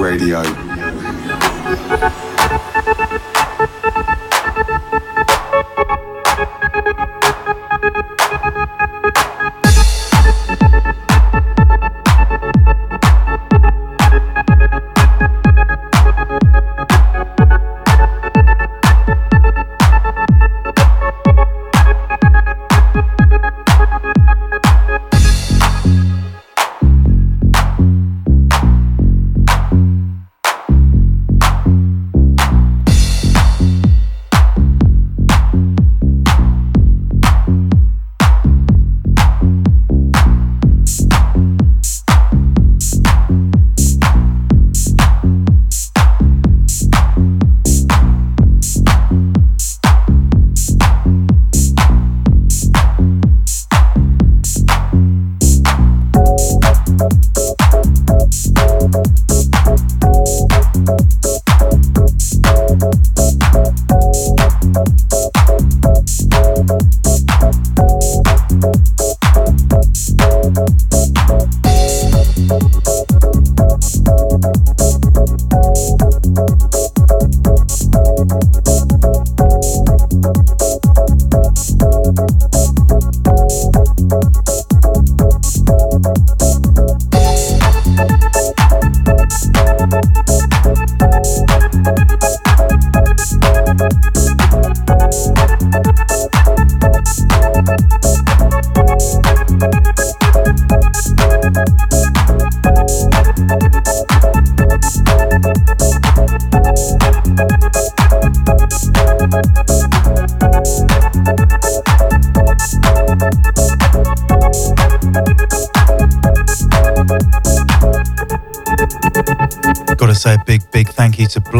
Radio.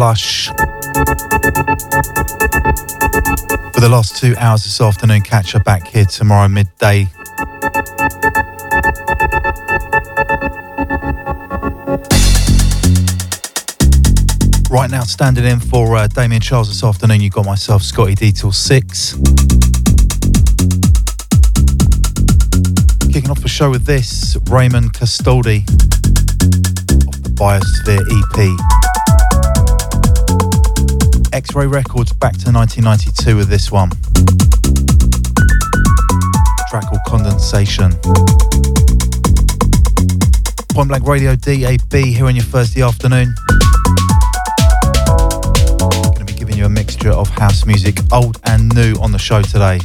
Blush for the last two hours this afternoon. Catch her back here tomorrow midday. Right now, standing in for uh, Damien Charles this afternoon, you've got myself, Scottie D till 6. Kicking off the show with this, Raymond Castaldi. Off the Biosphere EP. X Ray Records back to 1992 with this one. track called Condensation. Point Blank Radio DAB here on your Thursday afternoon. Going to be giving you a mixture of house music, old and new, on the show today.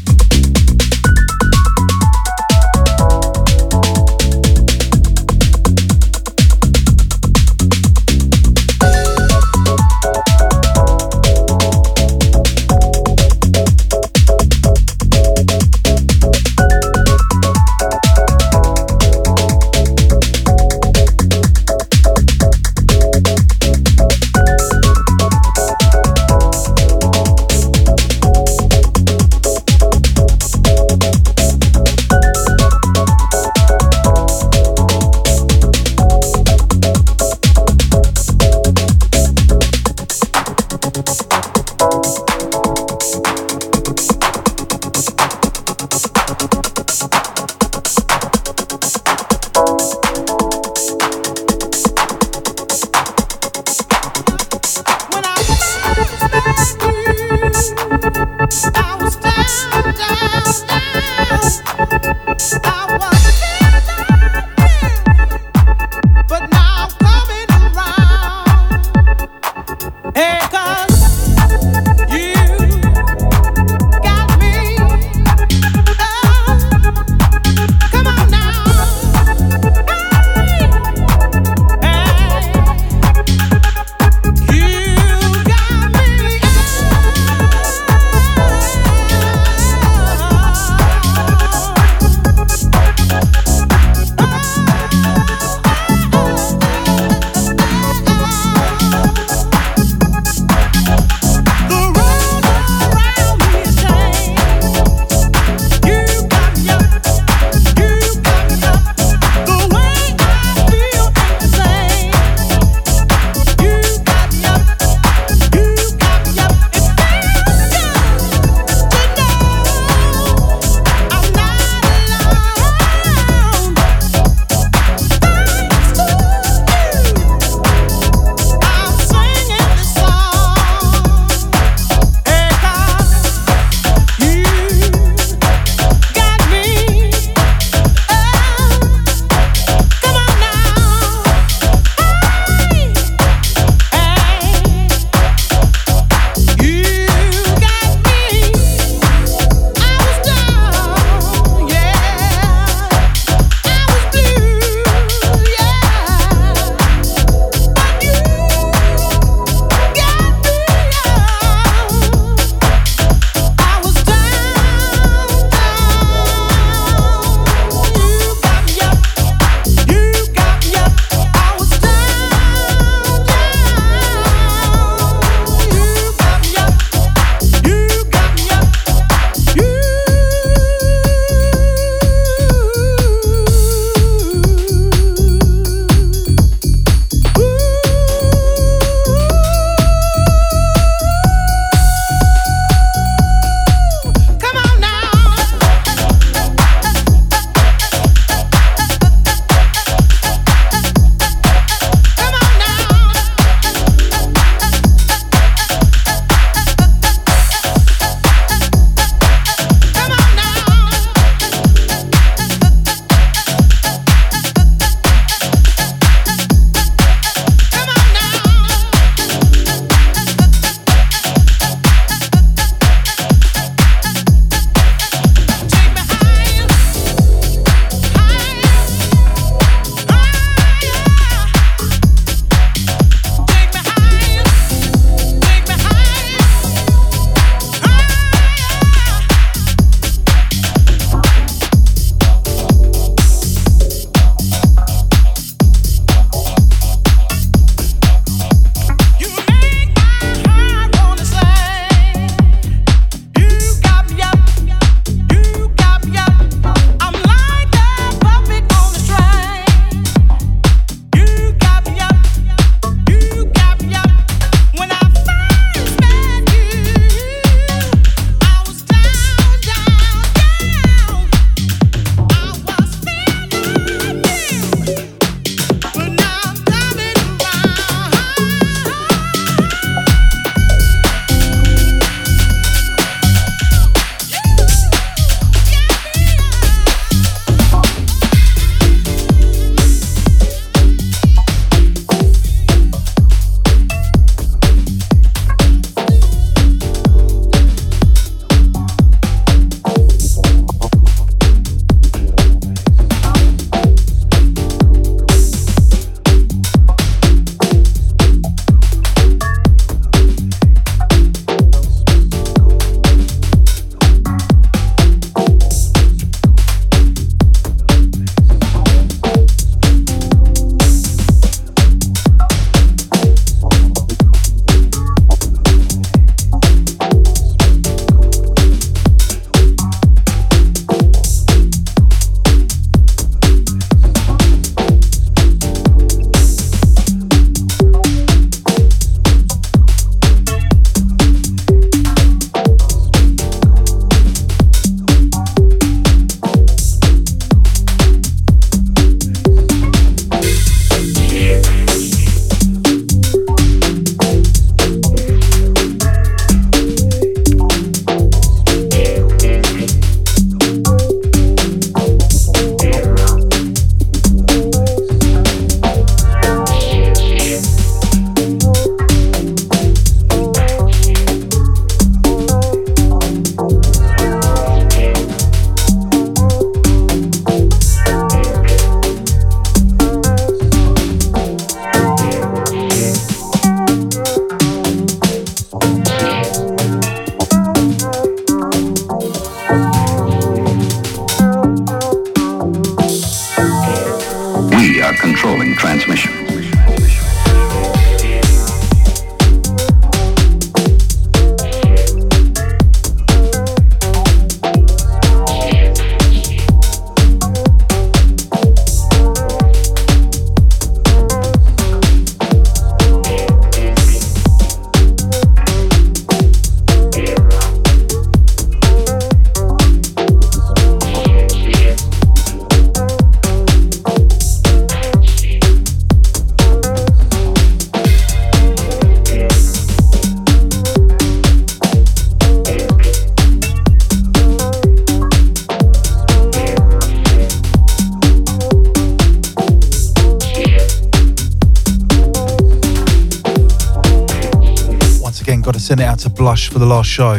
For the last show.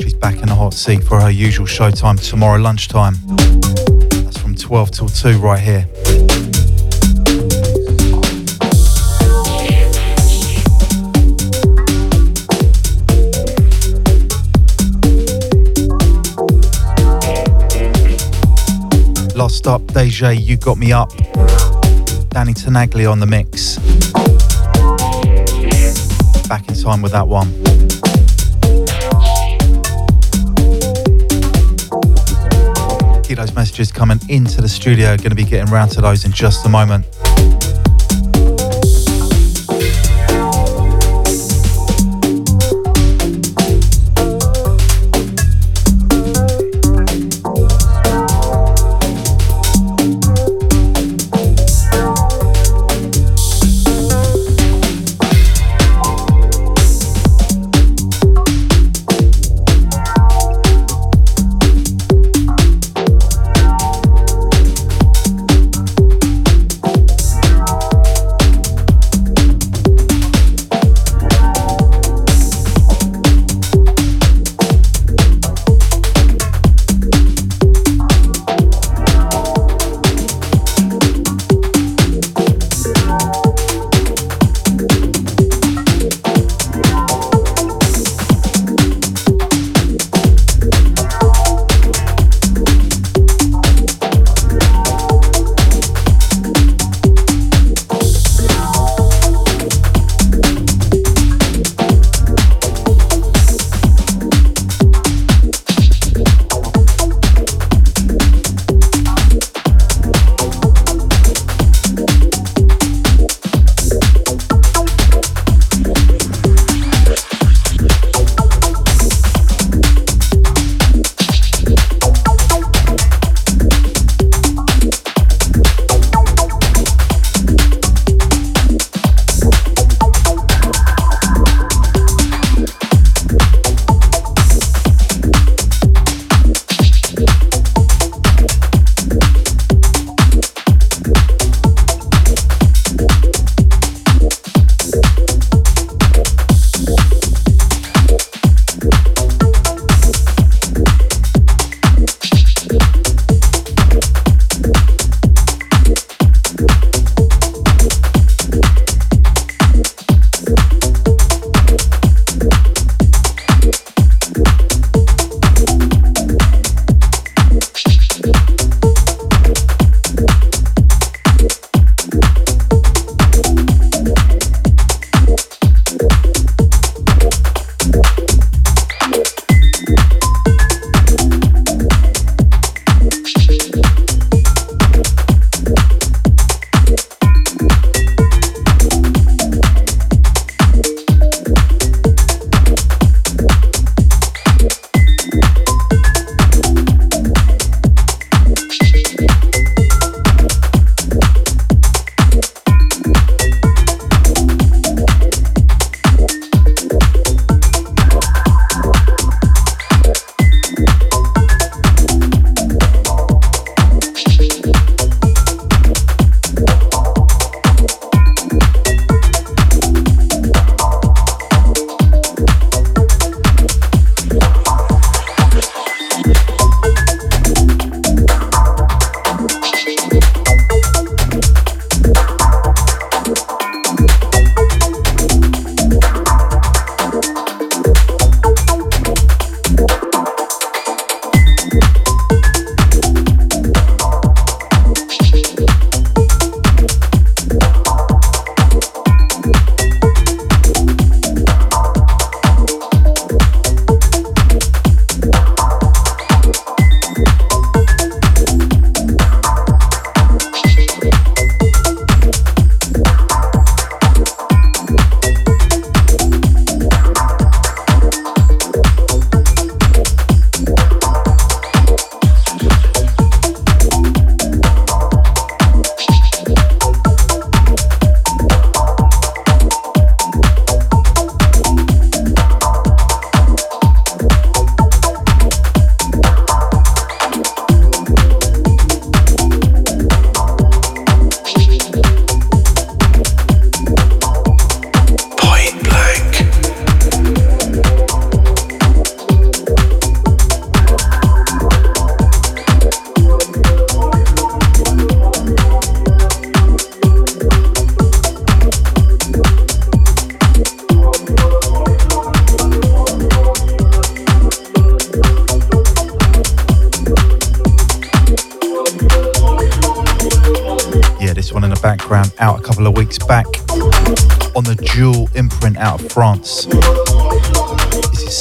She's back in the hot seat for her usual showtime tomorrow lunchtime. That's from 12 till 2 right here. Lost Up, Deja, You Got Me Up. Danny Tenaglia on the mix. Back in time with that one. Keep those messages coming into the studio. Going to be getting round to those in just a moment.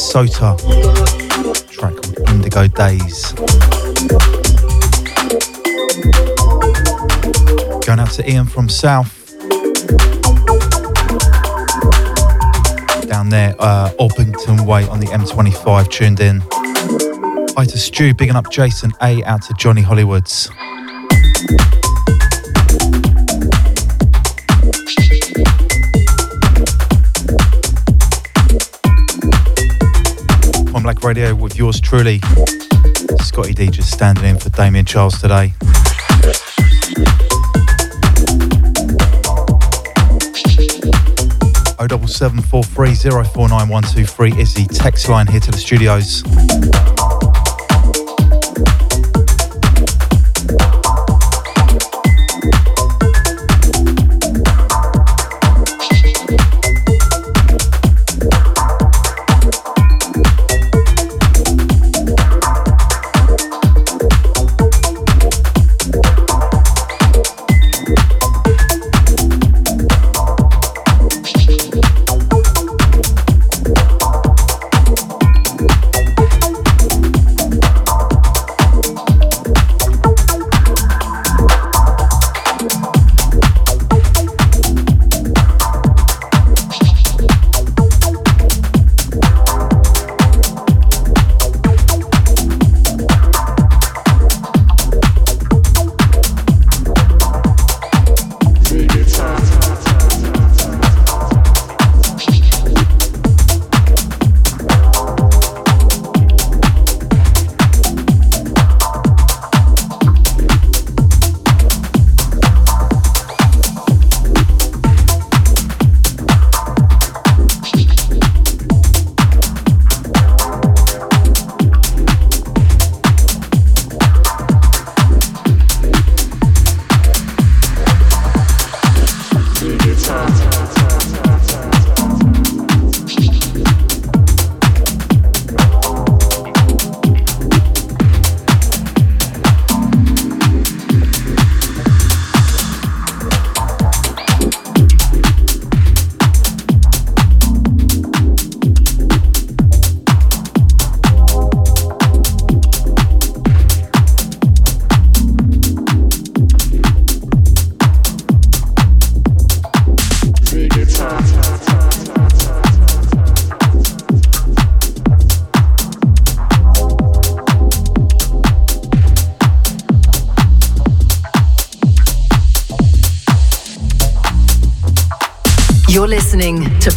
Sota, track called Indigo Days. Going out to Ian from South. Down there, uh, Orpington Way on the M25, tuned in. Hi to Stu, bigging up Jason A, out to Johnny Hollywoods. Radio with yours truly, Scottie D just standing in for Damien Charles today. O double seven four three zero four nine one two three is the text line here to the studios.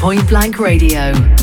Point Blank Radio.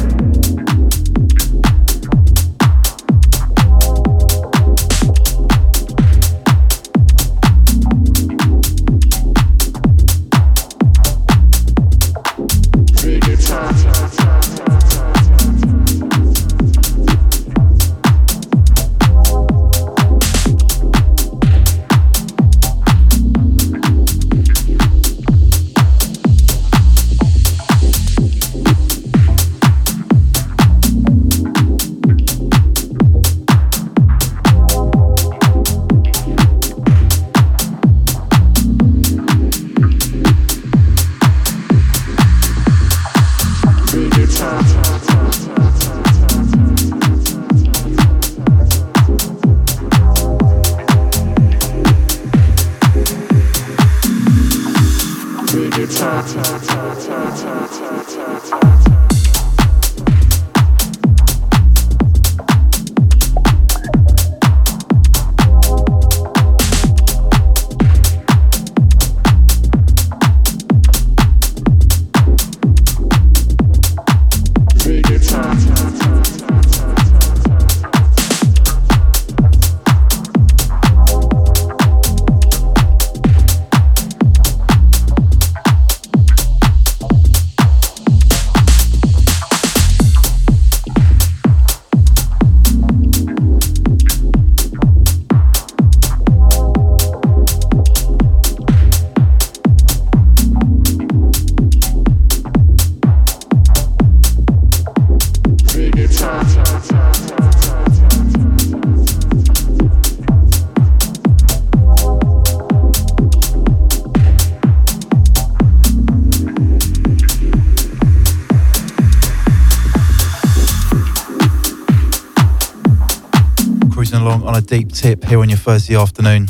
Here on your Thursday afternoon.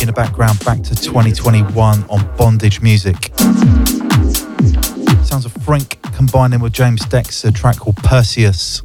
In the background, back to 2021 on Bondage Music. Sounds of Frank combining with James Dexter, track called Perseus.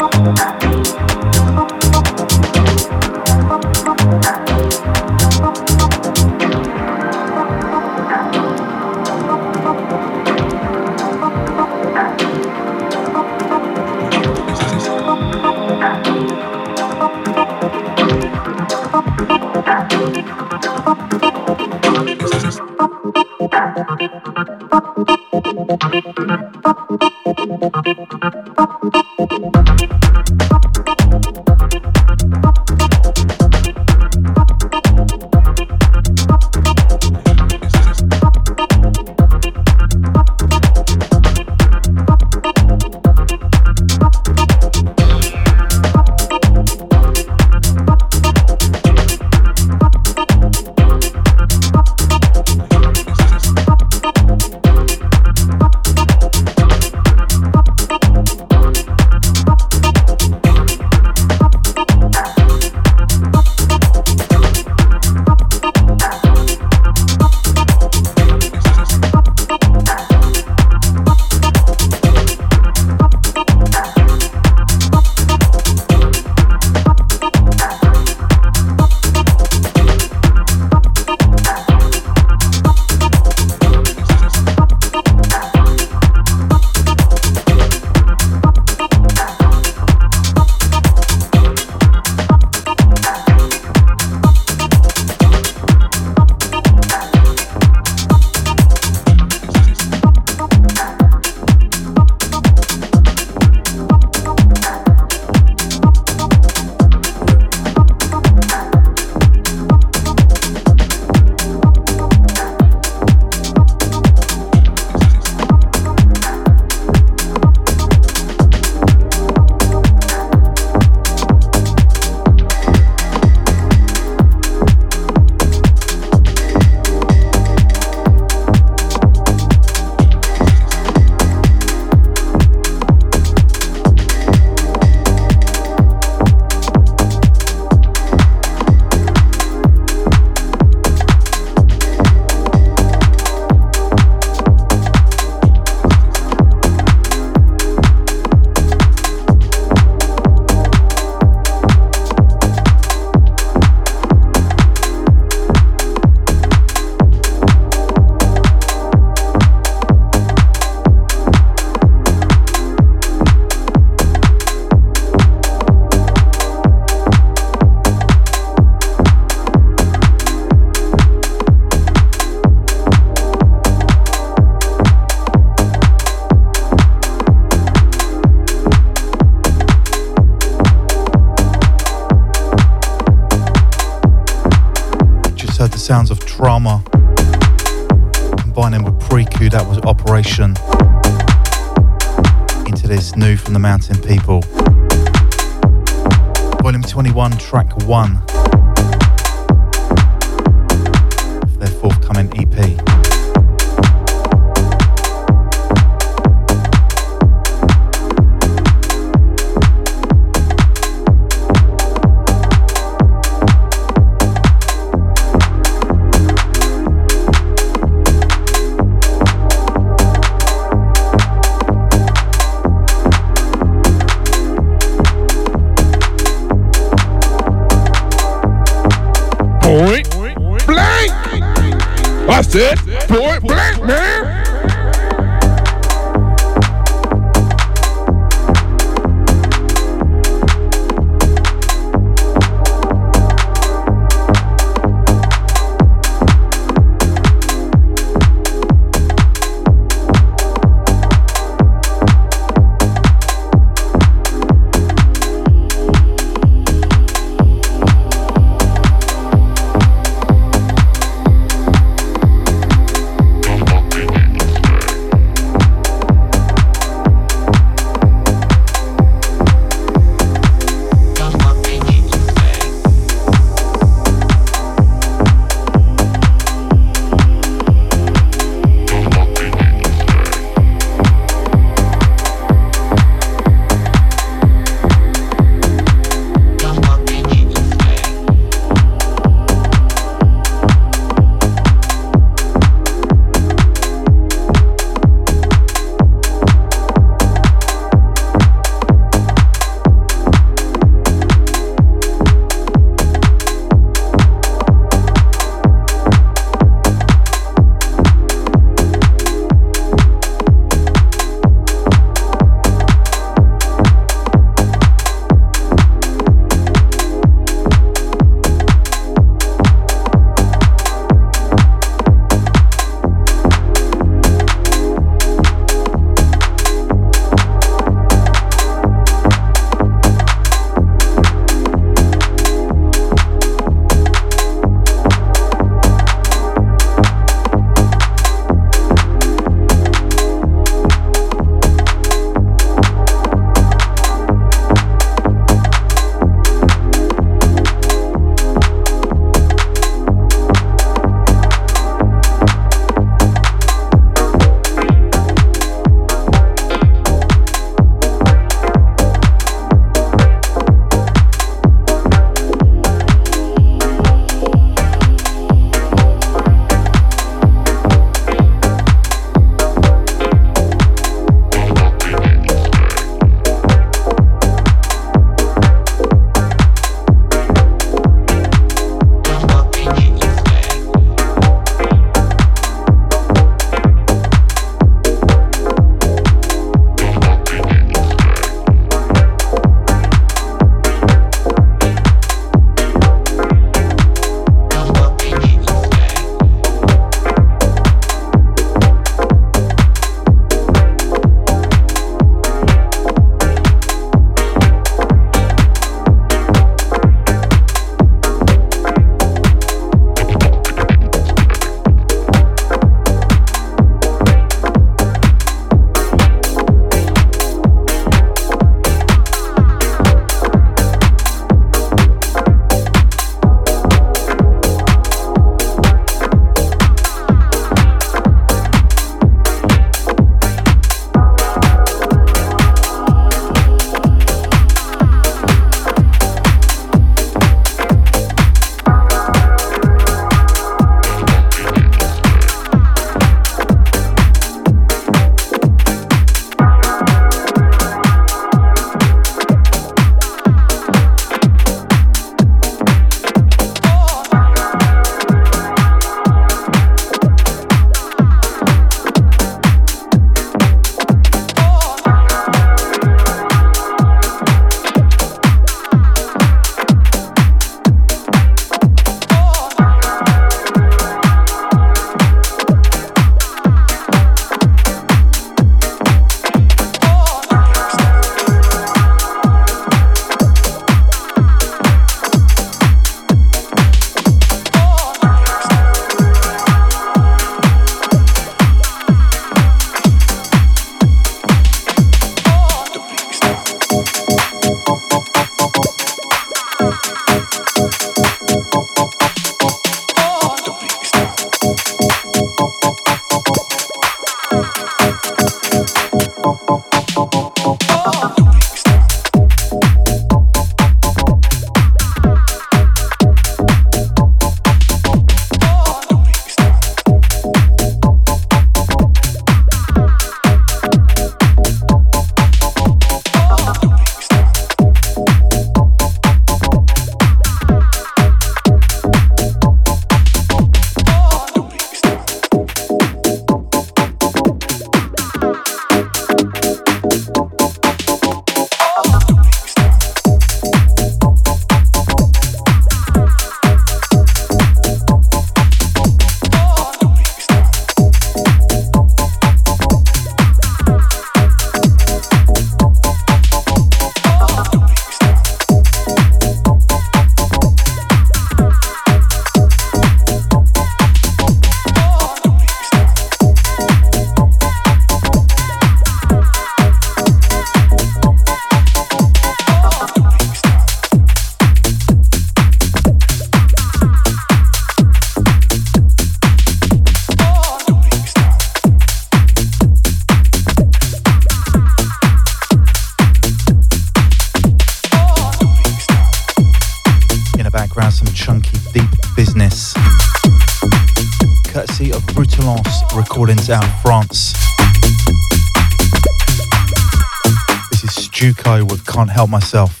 Help Myself.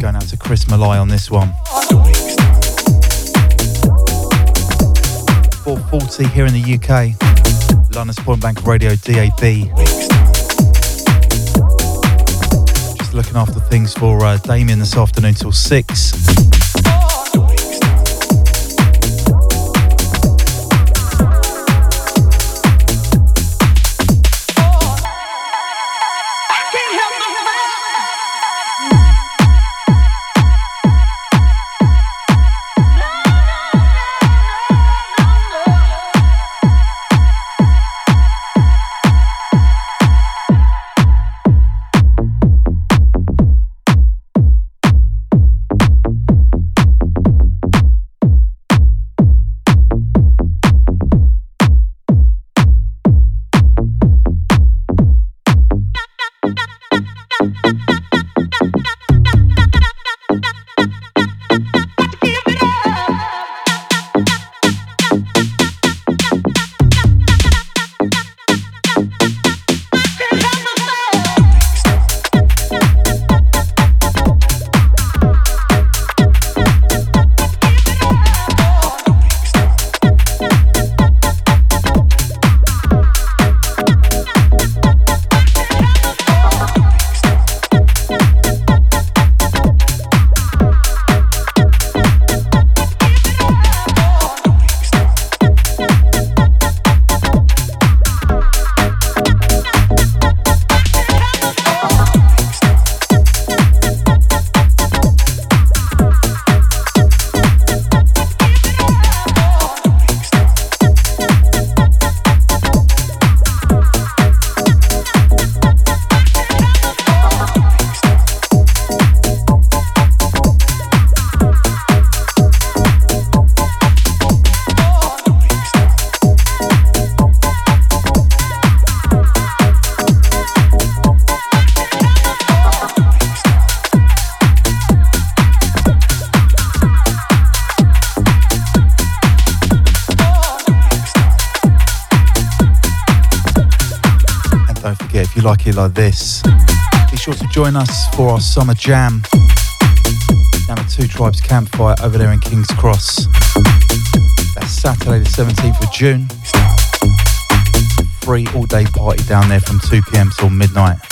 Going out to Chris Malay on this one. 440 here in the UK. London's Point Blank Radio DAB. Just looking after things for uh, Damien this afternoon till 6. Join us for our summer jam down at Two Tribes Campfire over there in King's Cross. That's Saturday the 17th of June. Free all day party down there from 2 pm till midnight.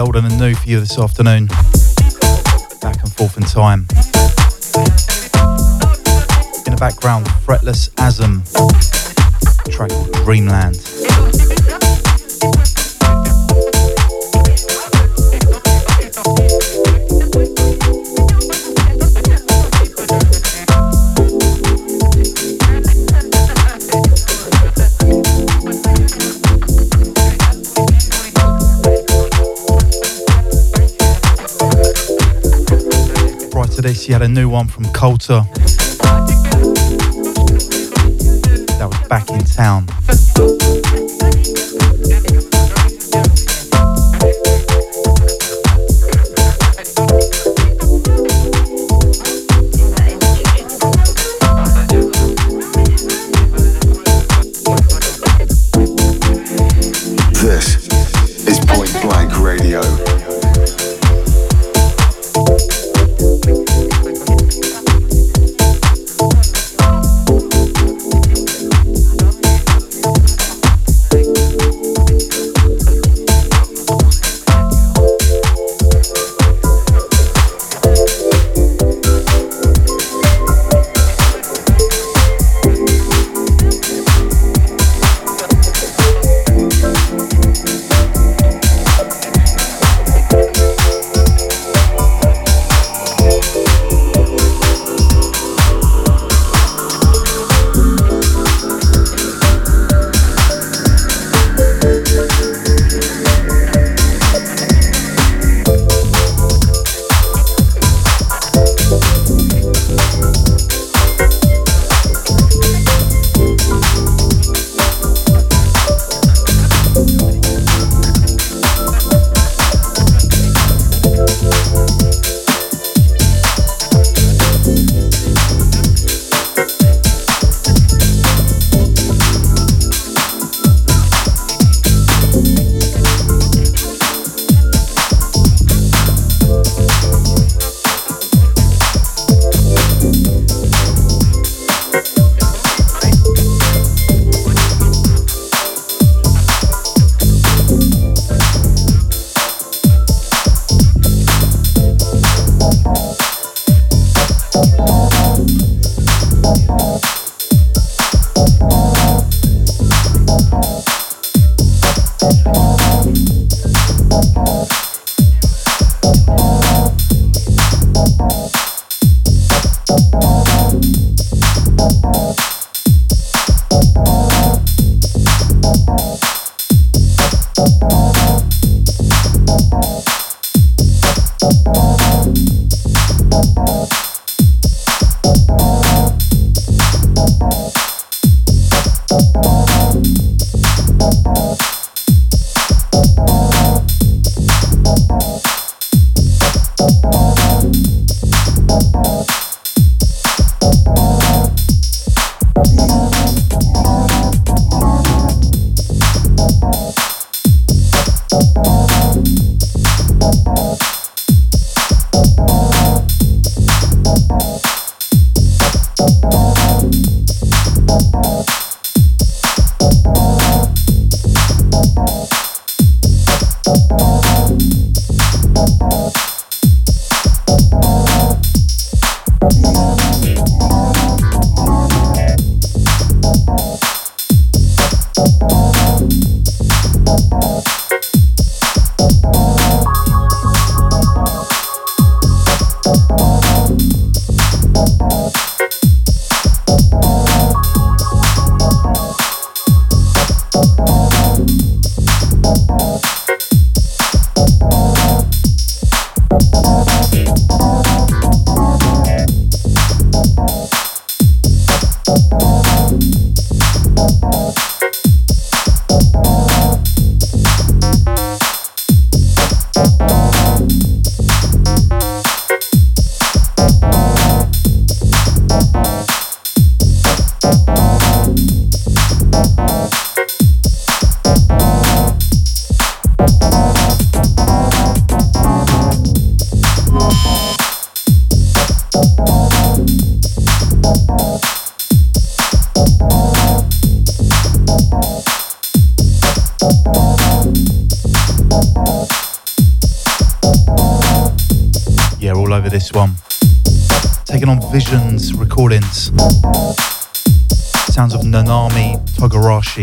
Old and new for you this afternoon. Back and forth in time. In the background, Fretless AZM, track called Dreamland. She had a new one from Coulter.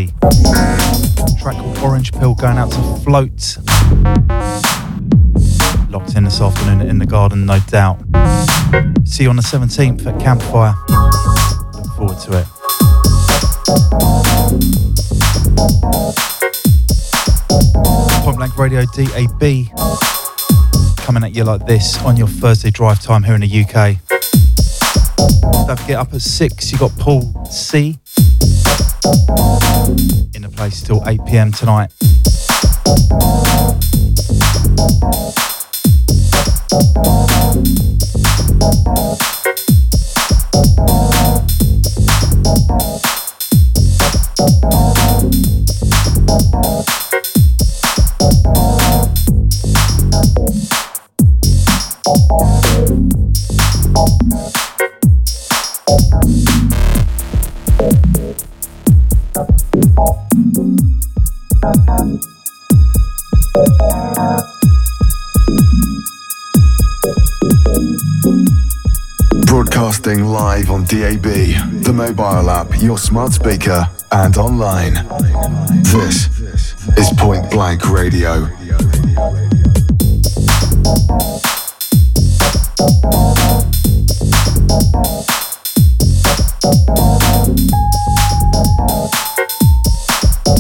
Togarashi. Track called Orange Pill going out to Float. Locked in this afternoon in the garden, no doubt. See you on the 17th at Campfire. Look forward to it. Point Blank Radio DAB coming at you like this on your Thursday drive time here in the UK. Don't forget, up at 6, you got Paul C. In the place till 8 pm tonight. Broadcasting live on DAB, the mobile app, your smart speaker, and online. This is Point Blank Radio.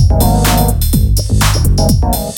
Thank you. Thank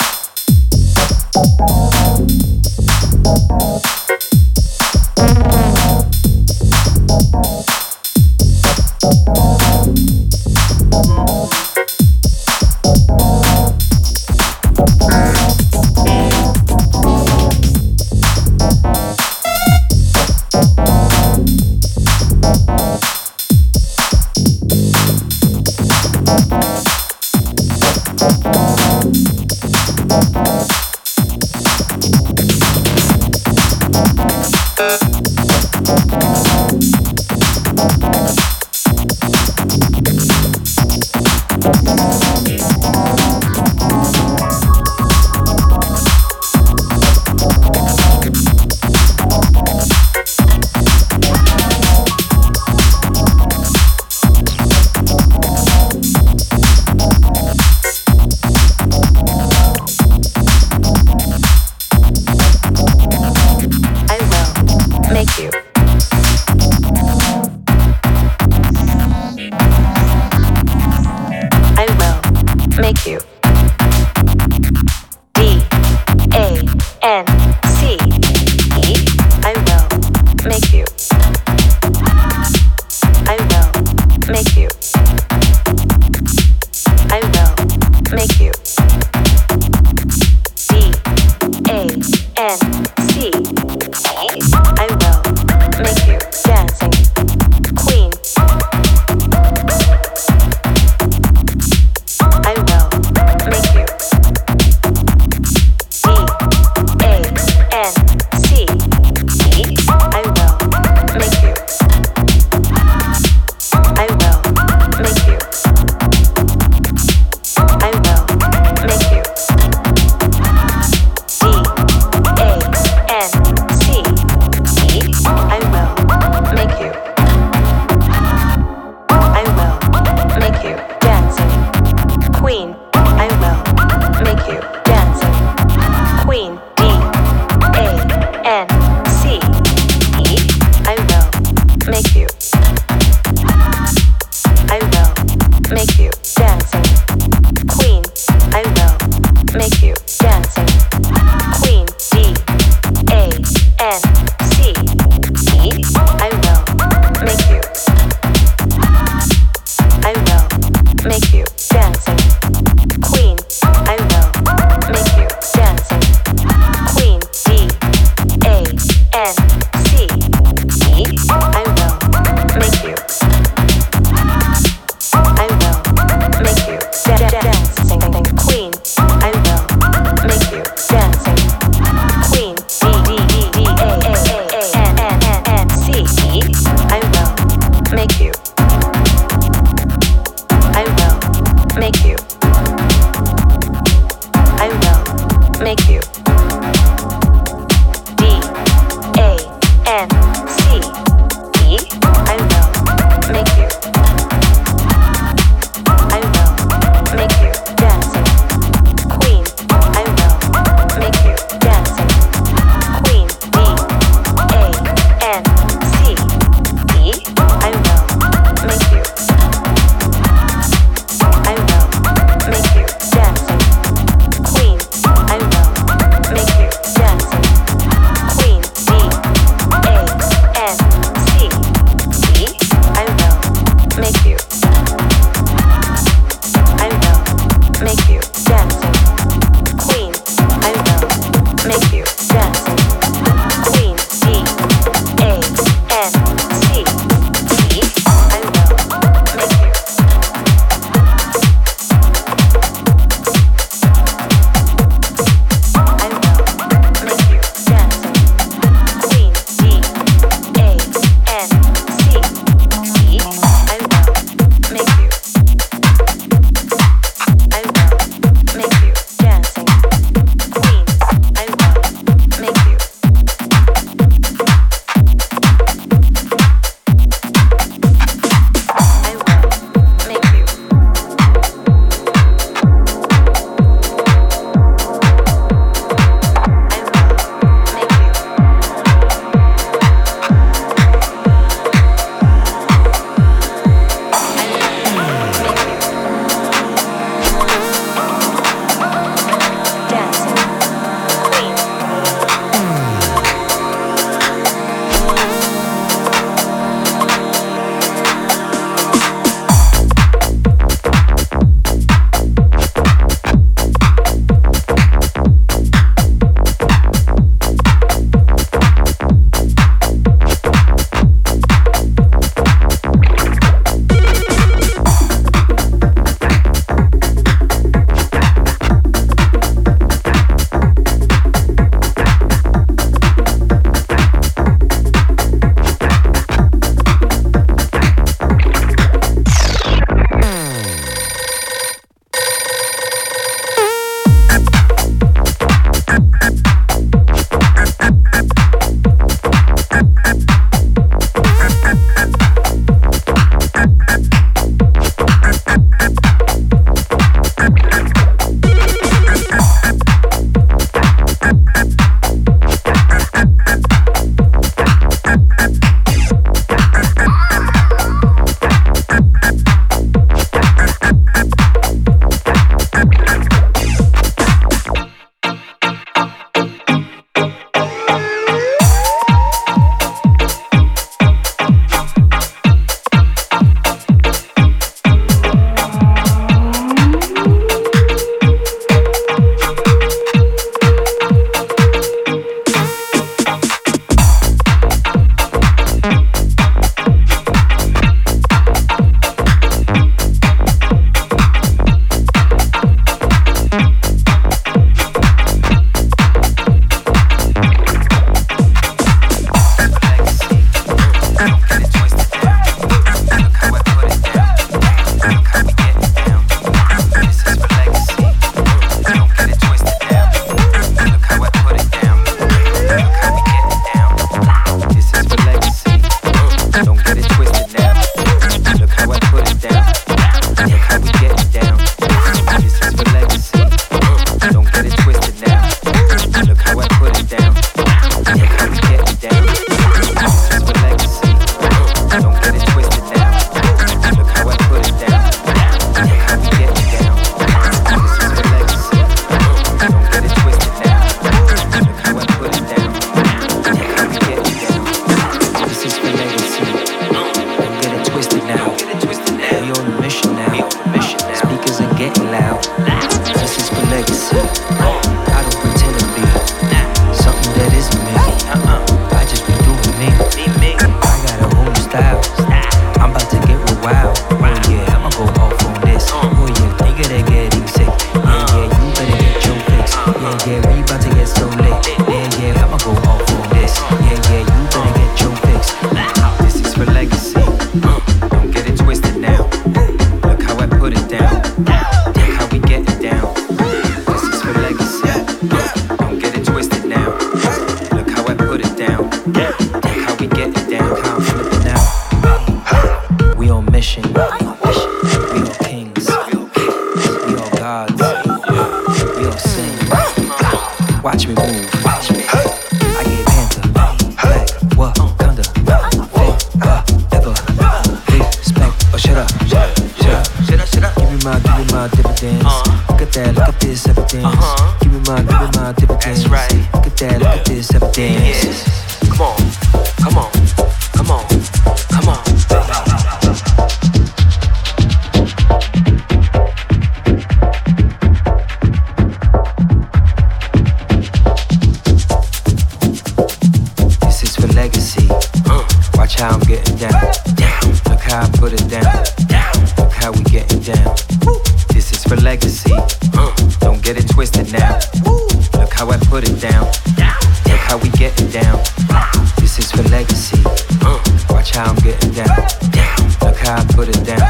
down. Look how I put it down.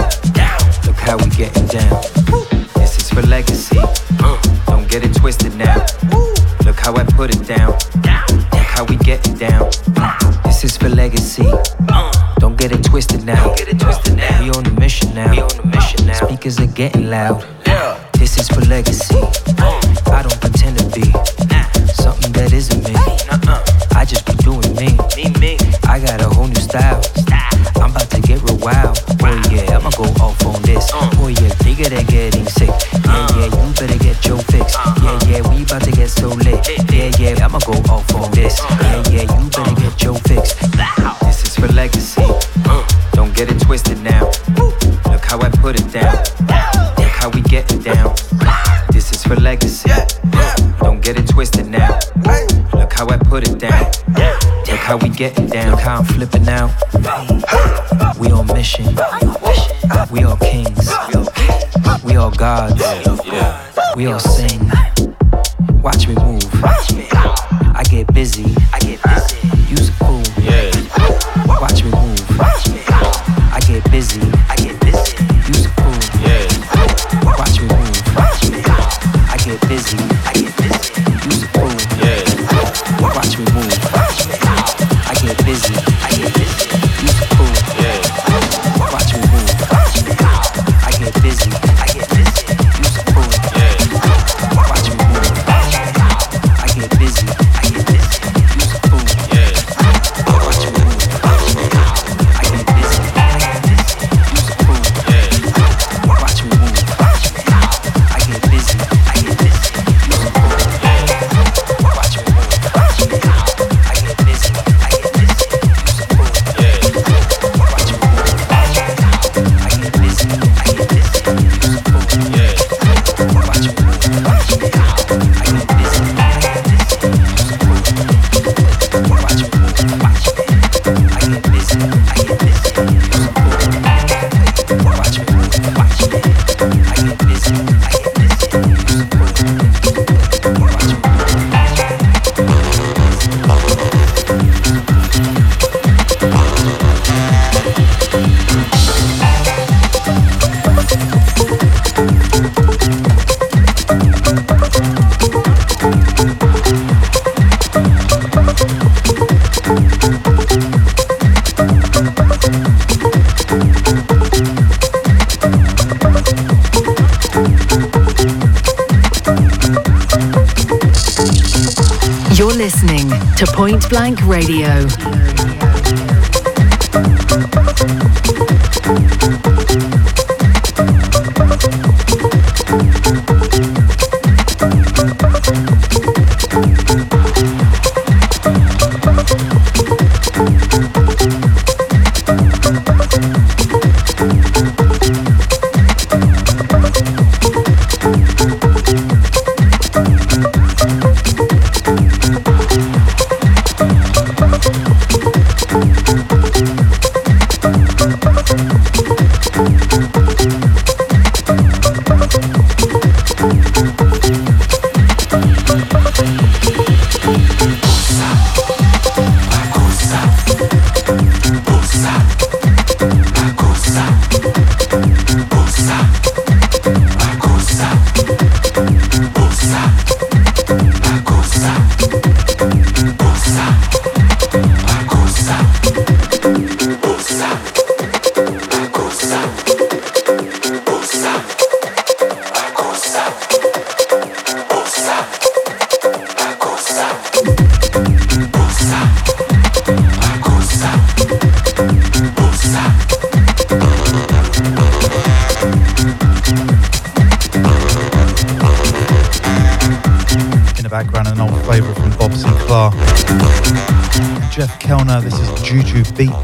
Look how we getting down. This is for legacy. Uh, don't get it twisted now. Look how I put it down. Look how we getting down. Uh. This is for legacy. Uh. Don't get it twisted now. We on the mission now. Speakers are getting loud. This is for legacy. Uh. I don't pretend to be on this. Oh yeah, bigger than getting sick. Yeah, yeah, you better get your fix. Yeah, yeah, we about to get so lit. Yeah, yeah, I'ma go off on this. Yeah, yeah, you better get your fix. This is for legacy. Don't get it twisted now. Look how I put it down. Look how we getting down. This is for legacy. Don't get it twisted now. Look how I put it down. Look how we getting down. Look how I'm flipping out. We all sing. Radio. Beat. Don't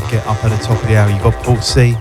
forget up at the top of the hour, you've got Paul C.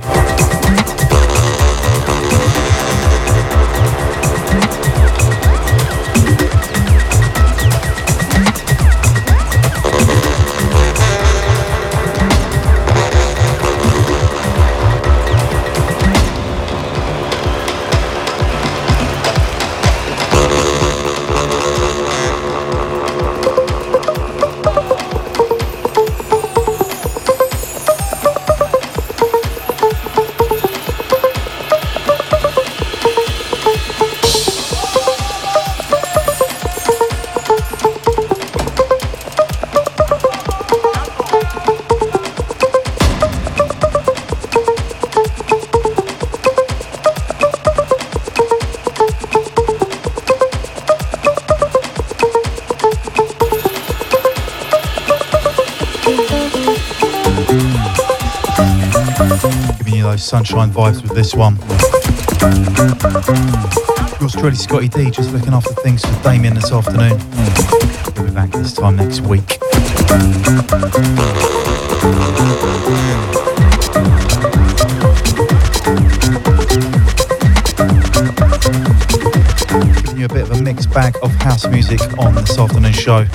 sunshine vibes with this one. Yours truly, Scottie D, just looking after things for Damien this afternoon. We'll be back this time next week. Giving you a bit of a mixed bag of house music on this afternoon show.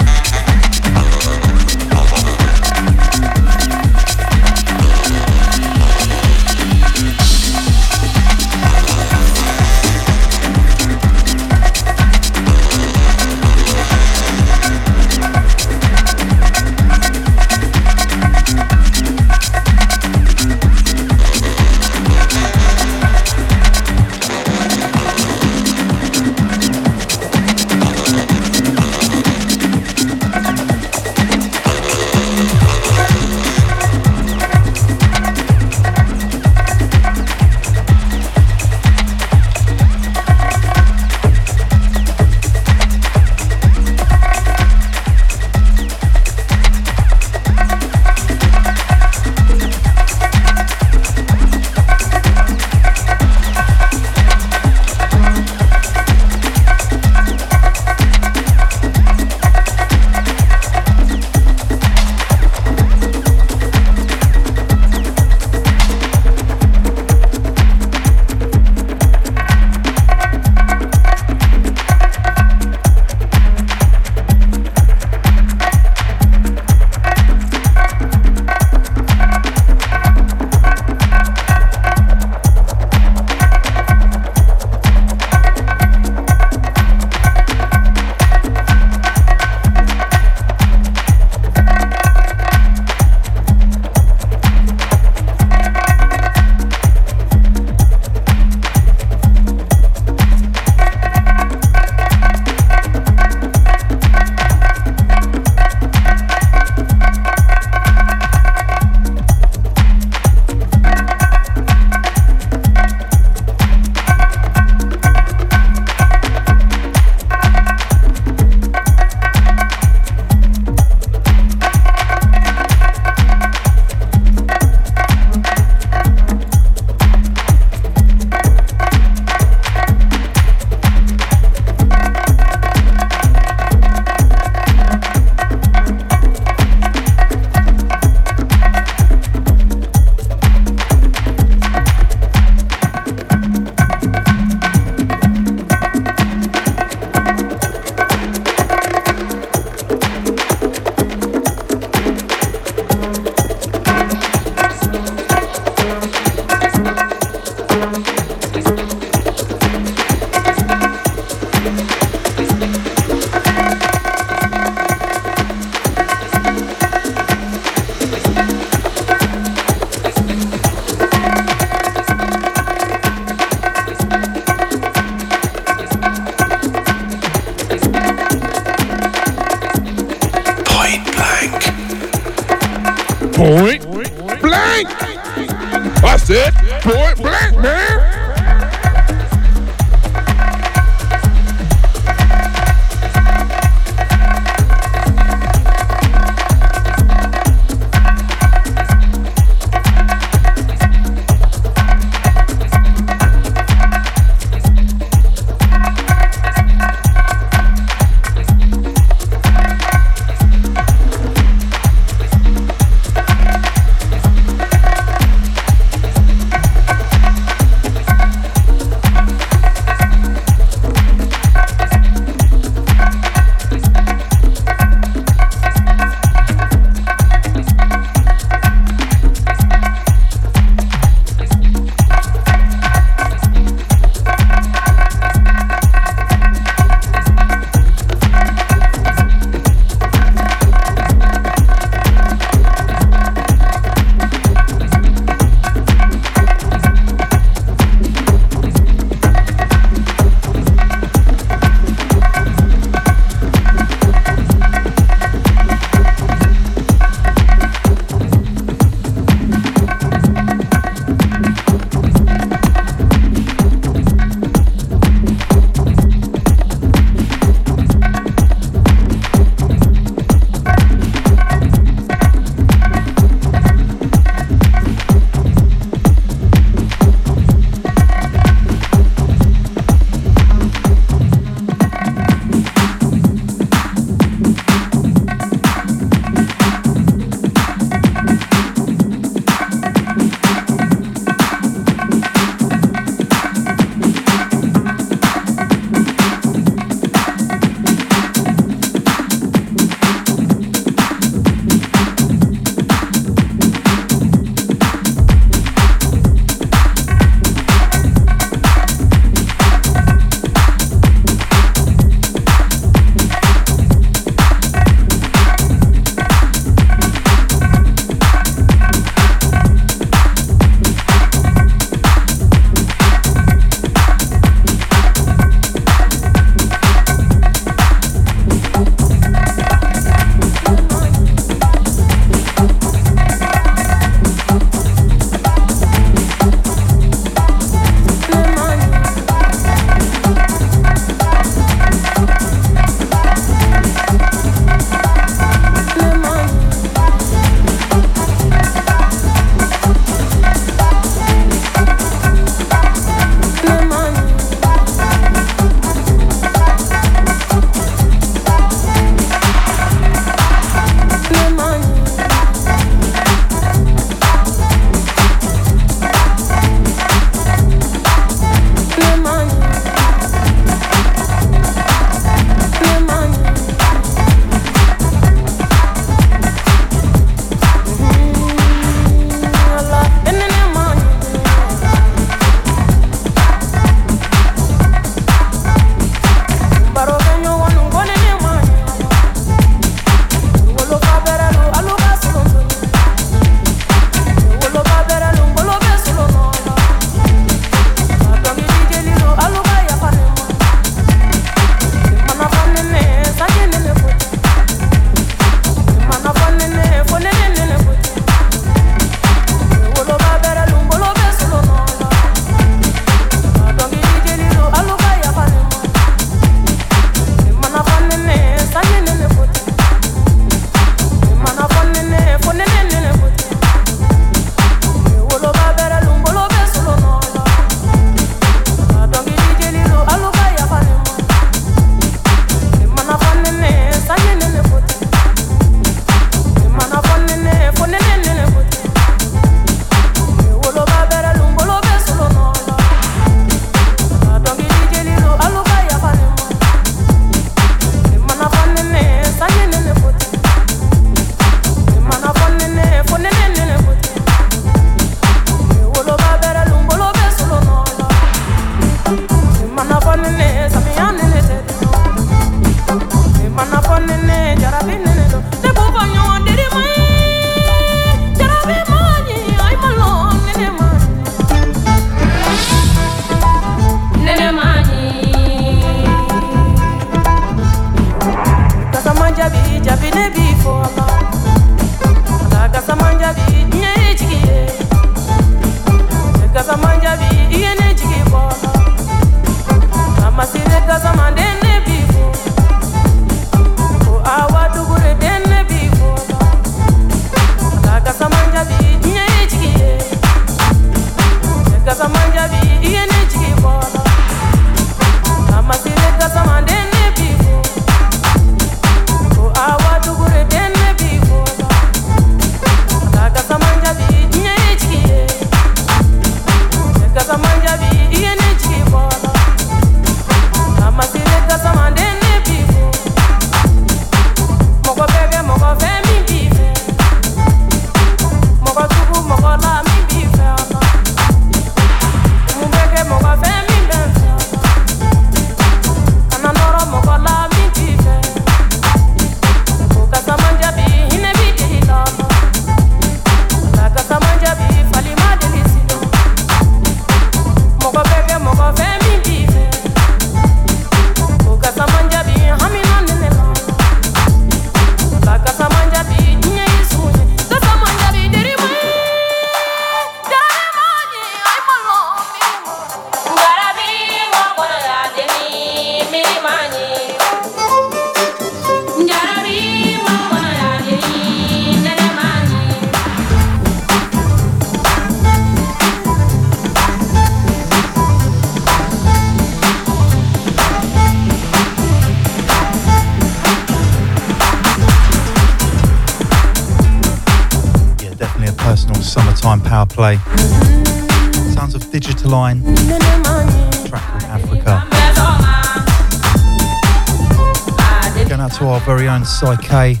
Very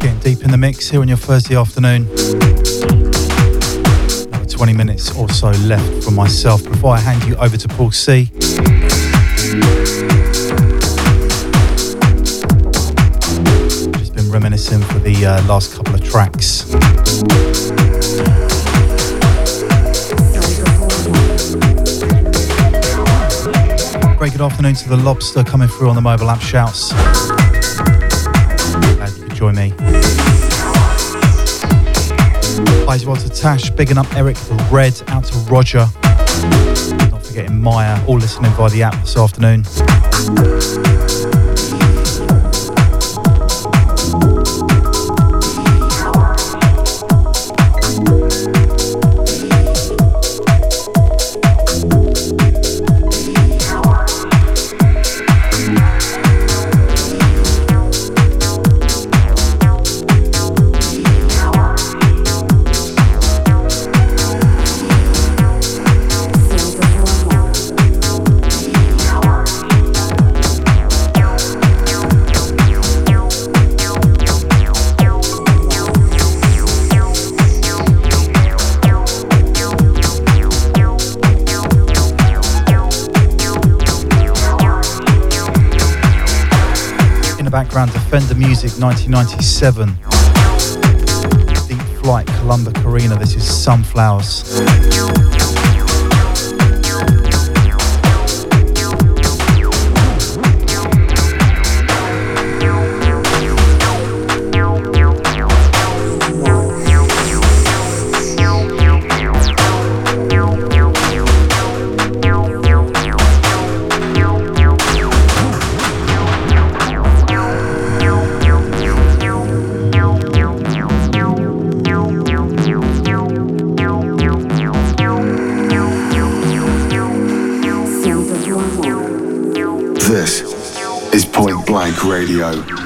Getting deep in the mix here on your Thursday afternoon. Another 20 minutes or so left for myself before I hand you over to Paul C. Just been reminiscing for the uh, last couple of tracks. Good afternoon to the Lobster coming through on the mobile app shouts. Glad you could join me. As well to Tash, bigging up Eric the Red, out to Roger. Not forgetting Maya, all listening via the app this afternoon. Defender Music 1997. Deep Flight Columba Carina. This is Sunflowers. Radio.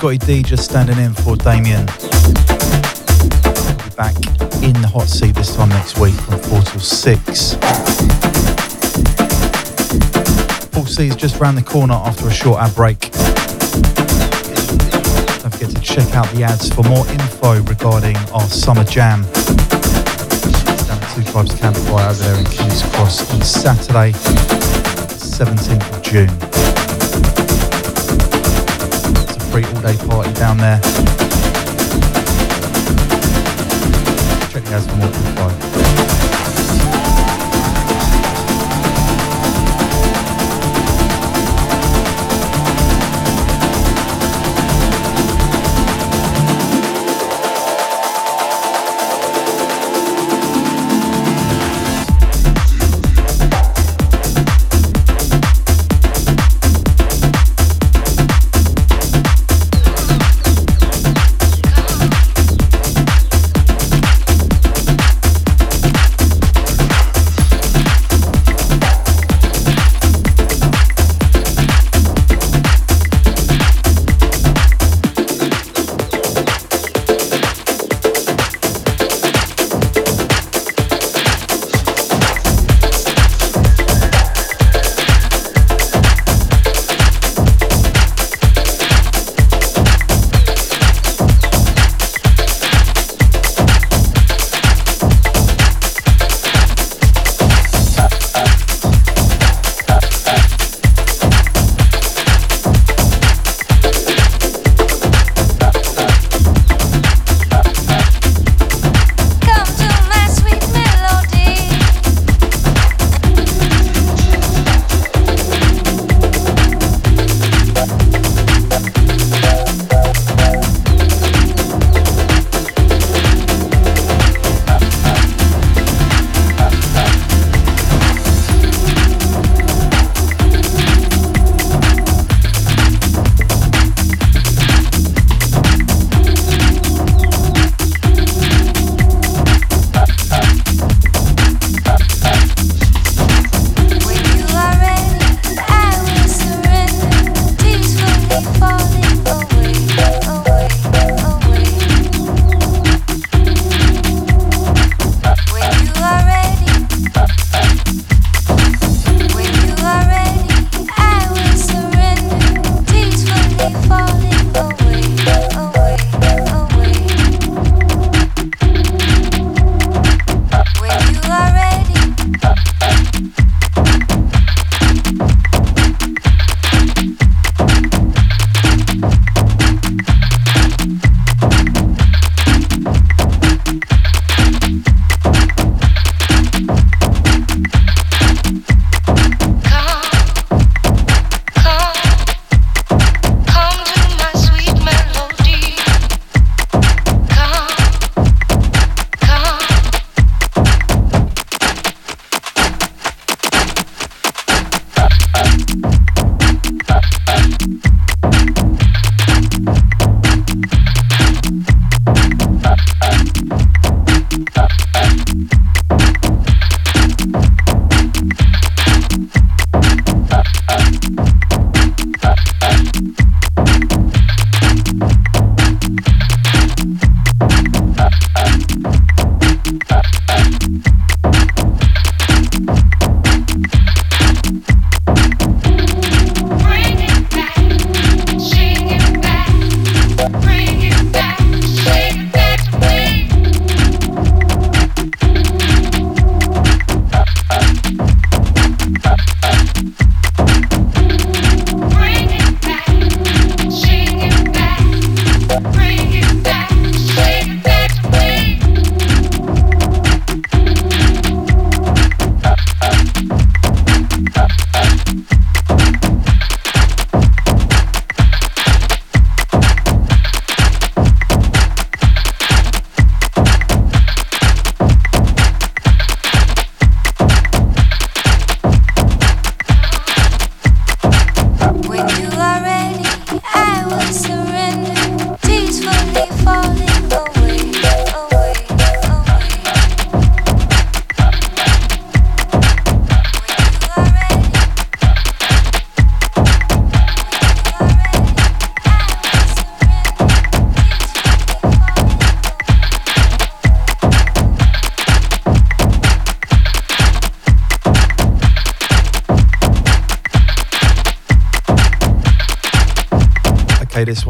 Scottie D, just standing in for Damien. We'll back in the hot seat this time next week from 4 till 6. Paul C is just round the corner after a short ad break. Don't forget to check out the ads for more info regarding our summer jam. Down at Two Tribes Campfire over there in King's Cross on Saturday, 17th of June. Street all day party down there. Check the Aston more. 5.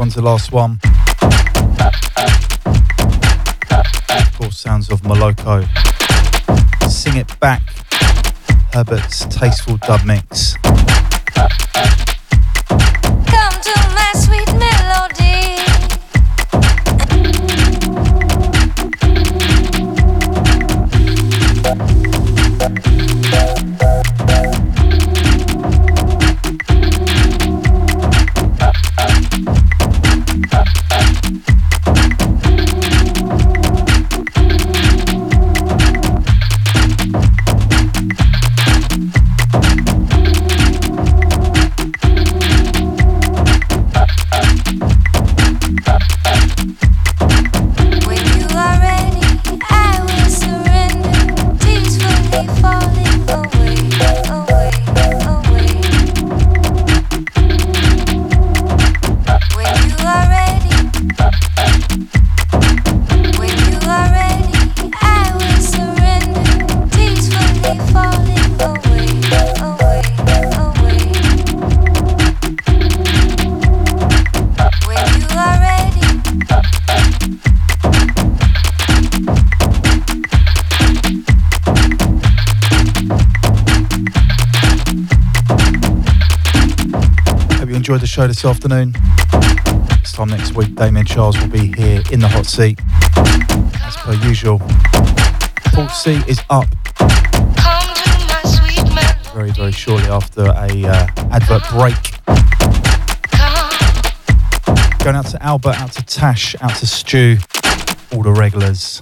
One's the last one. Of course, sounds of Moloko. Sing it back. Herbert's tasteful dub mix. Show this afternoon. This time next week, Damien Charles will be here in the hot seat, as per usual. Paul C is up very, very shortly after a uh, advert break. Going out to Albert, out to Tash, out to Stu, all the regulars.